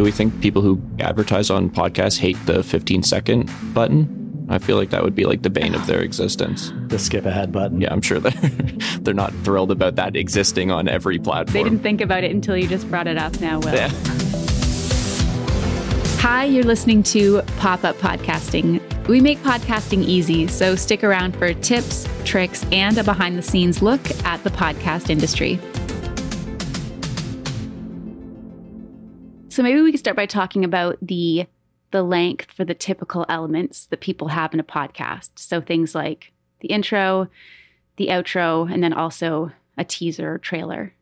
do we think people who advertise on podcasts hate the 15 second button? I feel like that would be like the bane of their existence. The skip ahead button. Yeah, I'm sure they're they're not thrilled about that existing on every platform. They didn't think about it until you just brought it up now, Will. Yeah. Hi, you're listening to Pop Up Podcasting. We make podcasting easy, so stick around for tips, tricks, and a behind the scenes look at the podcast industry. So maybe we could start by talking about the the length for the typical elements that people have in a podcast. So things like the intro, the outro, and then also a teaser trailer.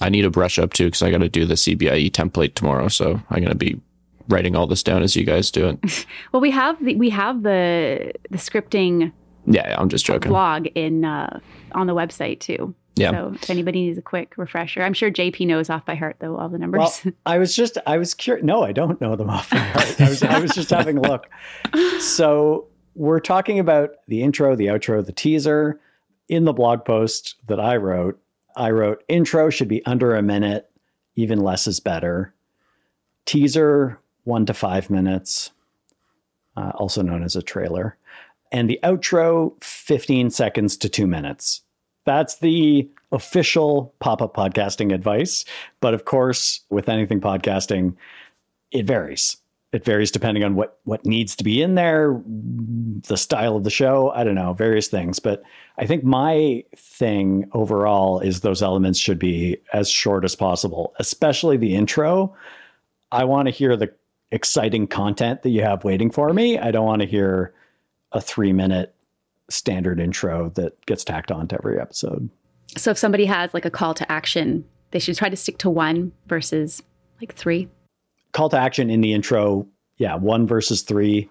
I need to brush up too because I got to do the CBIE template tomorrow. So I'm going to be writing all this down as you guys do it. well, we have the, we have the the scripting. Yeah, I'm just joking. Blog in uh, on the website too. Yeah. So if anybody needs a quick refresher, I'm sure JP knows off by heart though all the numbers. Well, I was just I was curious. No, I don't know them off by heart. I was I was just having a look. So we're talking about the intro, the outro, the teaser. In the blog post that I wrote, I wrote intro should be under a minute, even less is better. Teaser one to five minutes, uh, also known as a trailer, and the outro 15 seconds to two minutes. That's the official pop up podcasting advice. But of course, with anything podcasting, it varies. It varies depending on what what needs to be in there, the style of the show. I don't know, various things. But I think my thing overall is those elements should be as short as possible, especially the intro. I want to hear the exciting content that you have waiting for me. I don't want to hear a three minute standard intro that gets tacked on to every episode. So if somebody has like a call to action, they should try to stick to one versus like three. Call to action in the intro, yeah, one versus three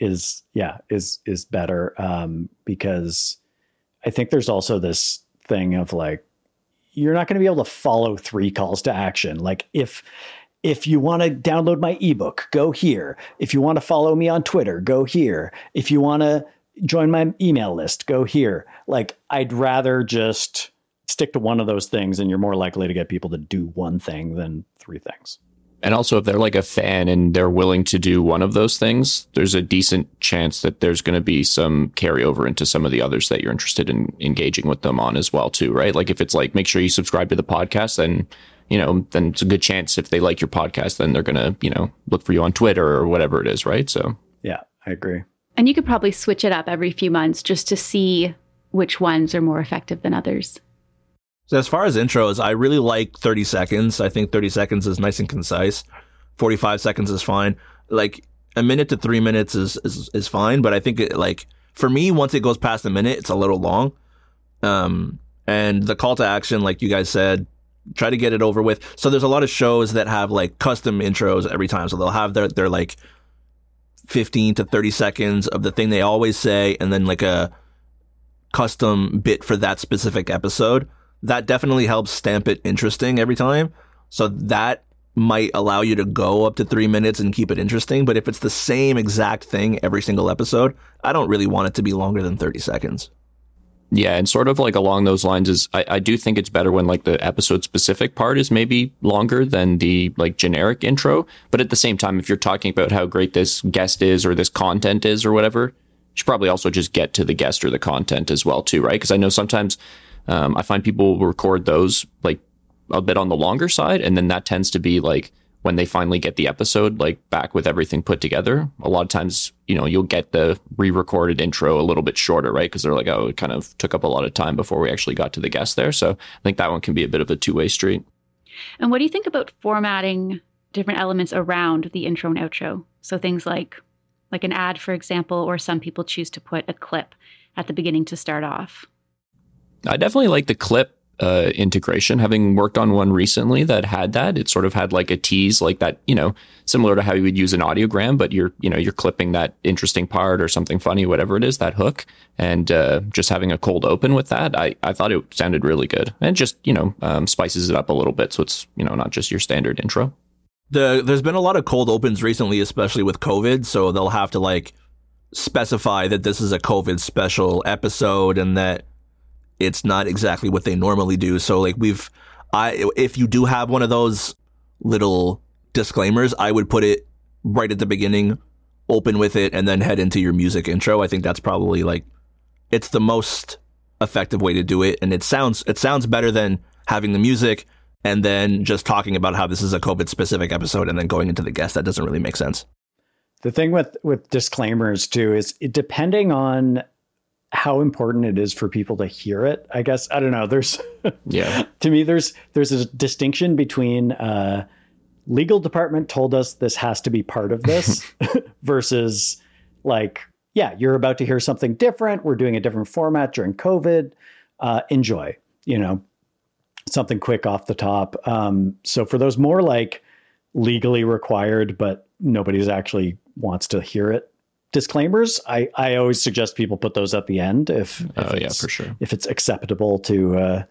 is yeah is is better um, because I think there's also this thing of like you're not going to be able to follow three calls to action. Like if if you want to download my ebook, go here. If you want to follow me on Twitter, go here. If you want to join my email list, go here. Like, I'd rather just stick to one of those things, and you're more likely to get people to do one thing than three things. And also, if they're like a fan and they're willing to do one of those things, there's a decent chance that there's going to be some carryover into some of the others that you're interested in engaging with them on as well, too, right? Like if it's like, make sure you subscribe to the podcast, then you know, then it's a good chance if they like your podcast, then they're going to, you know, look for you on Twitter or whatever it is, right? So, yeah, I agree. And you could probably switch it up every few months just to see which ones are more effective than others. So, as far as intros, I really like 30 seconds. I think 30 seconds is nice and concise. 45 seconds is fine. Like a minute to three minutes is, is, is fine. But I think it, like, for me, once it goes past a minute, it's a little long. Um, and the call to action, like you guys said, try to get it over with. So there's a lot of shows that have like custom intros every time. So they'll have their, their like 15 to 30 seconds of the thing they always say and then like a custom bit for that specific episode. That definitely helps stamp it interesting every time. So that might allow you to go up to three minutes and keep it interesting. But if it's the same exact thing every single episode, I don't really want it to be longer than 30 seconds. Yeah, and sort of like along those lines is I, I do think it's better when like the episode specific part is maybe longer than the like generic intro. But at the same time, if you're talking about how great this guest is or this content is or whatever, you should probably also just get to the guest or the content as well too, right? Because I know sometimes um, I find people record those like a bit on the longer side, and then that tends to be like when they finally get the episode like back with everything put together a lot of times you know you'll get the re-recorded intro a little bit shorter right? Because they're like oh it kind of took up a lot of time before we actually got to the guest there. So i think that one can be a bit of a two-way street. And what do you think about formatting different elements around the intro and outro? So things like like an ad for example or some people choose to put a clip at the beginning to start off. I definitely like the clip uh, integration. Having worked on one recently that had that, it sort of had like a tease, like that, you know, similar to how you would use an audiogram, but you're, you know, you're clipping that interesting part or something funny, whatever it is, that hook, and uh, just having a cold open with that. I, I thought it sounded really good, and just you know um, spices it up a little bit, so it's you know not just your standard intro. The there's been a lot of cold opens recently, especially with COVID, so they'll have to like specify that this is a COVID special episode and that it's not exactly what they normally do. So like we've, I if you do have one of those little disclaimers, I would put it right at the beginning, open with it, and then head into your music intro. I think that's probably like it's the most effective way to do it, and it sounds it sounds better than having the music and then just talking about how this is a COVID specific episode and then going into the guest. That doesn't really make sense. The thing with with disclaimers too is depending on how important it is for people to hear it. I guess I don't know. There's Yeah. to me there's there's a distinction between uh, legal department told us this has to be part of this versus like yeah you're about to hear something different. We're doing a different format during COVID. Uh, enjoy. You know something quick off the top. Um, so for those more like legally required, but nobody's actually wants to hear it. Disclaimers. I, I always suggest people put those at the end if, if Oh yeah, it's- for sure. if it's acceptable to uh,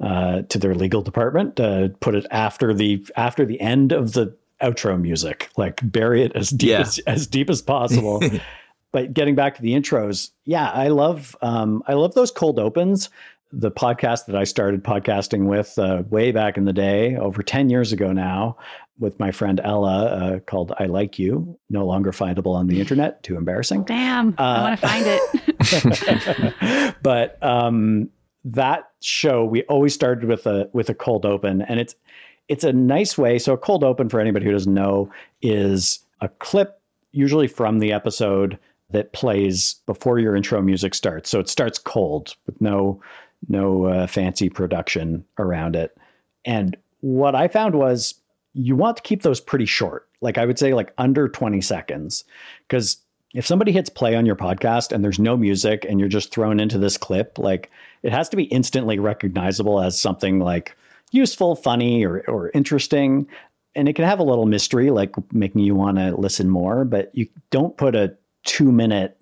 uh, to their legal department. Uh, put it after the after the end of the outro music. Like bury it as deep Yeah. as, as deep as possible. but getting back to the intros, yeah, I love um, I love those cold opens. The podcast that I started podcasting with uh, way back in the day, over ten years ago now, with my friend Ella, uh, called "I Like You," no longer findable on the internet. Too embarrassing. Damn, I Uh, want to find it. but um, that show we always started with a with a cold open, and it's it's a nice way. So a cold open for anybody who doesn't know is a clip, usually from the episode that plays before your intro music starts. So it starts cold with no no uh, fancy production around it. And what I found was you want to keep those pretty short. Like I would say like under 20 seconds because if somebody hits play on your podcast and there's no music and you're just thrown into this clip, like it has to be instantly recognizable as something like useful, funny, or, or interesting. And it can have a little mystery, like making you want to listen more, but you don't put a two minute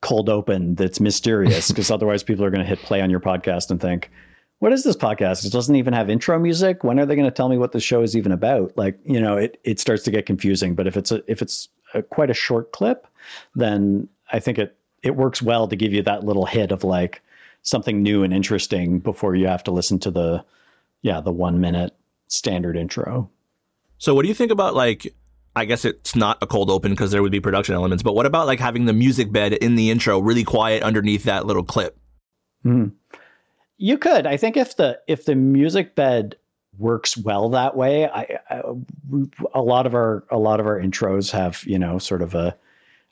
cold open that's mysterious because otherwise people are going to hit play on your podcast and think, what is this podcast? It doesn't even have intro music. When are they going to tell me what the show is even about? Like, you know, it, it starts to get confusing. But if it's a, if it's a, quite a short clip, then I think it, it works well to give you that little hit of like something new and interesting before you have to listen to the, yeah, the one minute standard intro. So what do you think about like I guess it's not a cold open because there would be production elements, but what about like having the music bed in the intro really quiet underneath that little clip? Mhm. You could. I think if the if the music bed works well that way, I, I a lot of our a lot of our intros have you know sort of a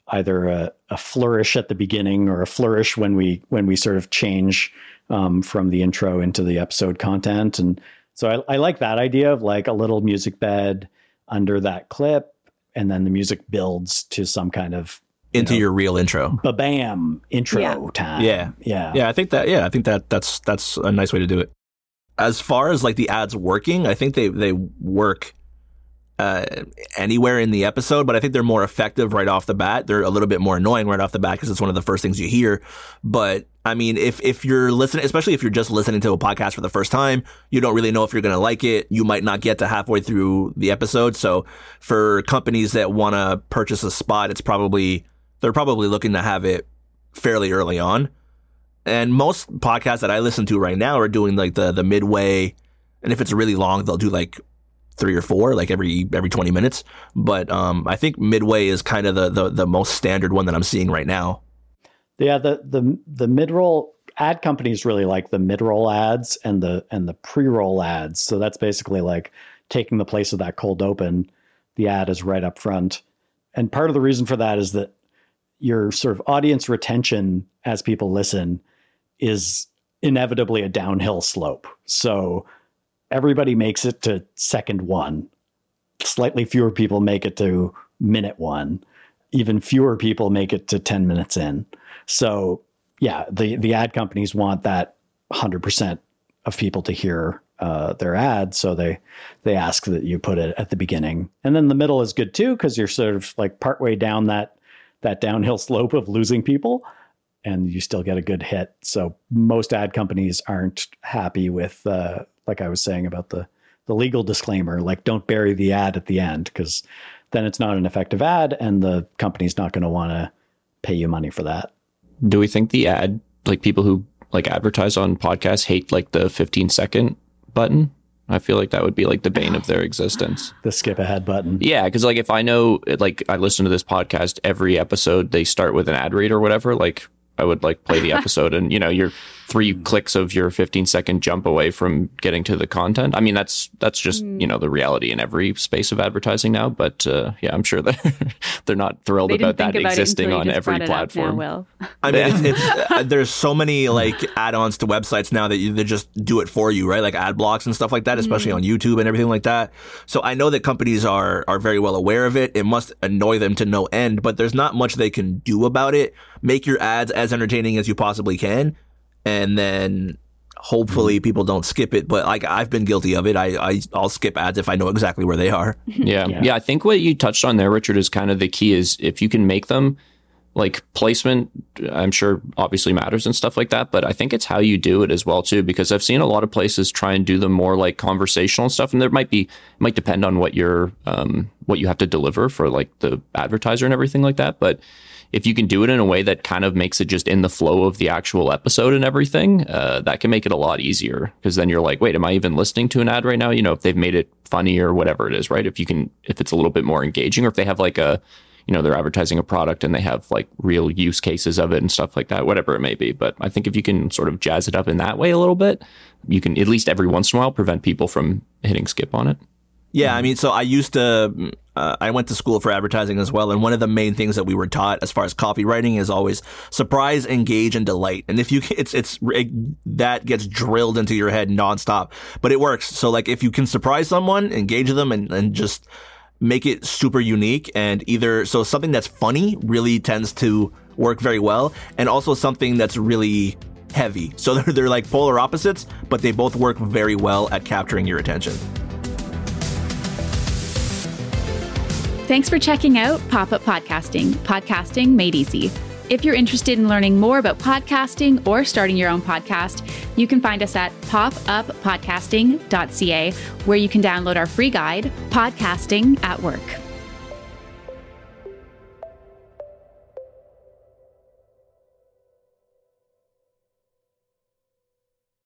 either a, a flourish at the beginning or a flourish when we when we sort of change um, from the intro into the episode content, and so I, I like that idea of like a little music bed under that clip, and then the music builds to some kind of Into know. your real intro. ba bam intro Yeah. time. Yeah. yeah, Yeah, I think that yeah, I think that that's that's a nice way to do it. As far as like the ads working, I think they they work uh, anywhere in the episode, but I think they're more effective right off the bat. They're a little bit more annoying right off the bat because it's one of the first things you hear. But I mean, if if you're listening, especially if you're just listening to a podcast for the first time, you don't really know if you're going to like it. You might not get to halfway through the episode. So for companies that want to purchase a spot, it's probably they're probably looking to have it fairly early on. And most podcasts that I listen to right now are doing like the the midway, and if it's really long, they'll do like three or four, like every every twenty minutes. But um, I think midway is kind of the, the the most standard one that I'm seeing right now. Yeah, the the the mid roll ad companies really like the mid roll ads and the and the pre roll ads. So that's basically like taking the place of that cold open. The ad is right up front, and part of the reason for that is that your sort of audience retention as people listen is inevitably a downhill slope. So everybody makes it to second one. Slightly fewer people make it to minute one. Even fewer people make it to 10 minutes in. So yeah, the the ad companies want that hundred percent of people to hear uh, their ad, so they they ask that you put it at the beginning, and then the middle is good too because you're sort of like partway down that that downhill slope of losing people, and you still get a good hit. So most ad companies aren't happy with, uh, like I was saying about the the legal disclaimer, like don't bury the ad at the end because then it's not an effective ad, and the company's not going to want to pay you money for that. Do we think the ad, like people who like advertise on podcasts, hate like the 15 second button? I feel like that would be like the bane of their existence. The skip ahead button. Yeah, because like if I know, like I listen to this podcast every episode, they start with an ad read or whatever. Like I would like play the episode, and you know, you're three clicks of your 15 second jump away from getting to the content. I mean, that's that's just Hmm. you know the reality in every space of advertising now. But uh, yeah, I'm sure they're they're not thrilled They about that about existing on every brought it up now, platform. Will. I mean, it's, it's uh, there's so many like add-ons to websites now that you, they just do it for you, right? Like ad blocks and stuff like that, especially on YouTube and everything like that. So I know that companies are are very well aware of it. It must annoy them to no end, but there's not much they can do about it. Make your ads as entertaining as you possibly can, and then hopefully people don't skip it. But like I've been guilty of it. I, I I'll skip ads if I know exactly where they are. Yeah. Yeah. yeah. I think what you touched on there, Richard, is kind of the key is if you can make them like placement, I'm sure obviously matters and stuff like that, but I think it's how you do it as well too, because I've seen a lot of places try and do them more like conversational stuff. And there might be, might depend on what you're, um, what you have to deliver for like the advertiser and everything like that. But if you can do it in a way that kind of makes it just in the flow of the actual episode and everything, uh, that can make it a lot easier. Because then you're like, wait, am I even listening to an ad right now? You know, if they've made it funny or whatever it is, right? If you can, if it's a little bit more engaging, or if they have like a, you know, they're advertising a product and they have like real use cases of it and stuff like that, whatever it may be. But I think if you can sort of jazz it up in that way a little bit, you can at least every once in a while prevent people from hitting skip on it. Yeah, I mean, so I used to, uh, I went to school for advertising as well, and one of the main things that we were taught as far as copywriting is always surprise, engage, and delight. And if you, it's, it's, it, that gets drilled into your head nonstop, but it works. So like, if you can surprise someone, engage them, and, and just make it super unique, and either, so something that's funny really tends to work very well, and also something that's really heavy. So they're, they're like polar opposites, but they both work very well at capturing your attention. Thanks for checking out Pop Up Podcasting, podcasting made easy. If you're interested in learning more about podcasting or starting your own podcast, you can find us at popuppodcasting.ca, where you can download our free guide, Podcasting at Work.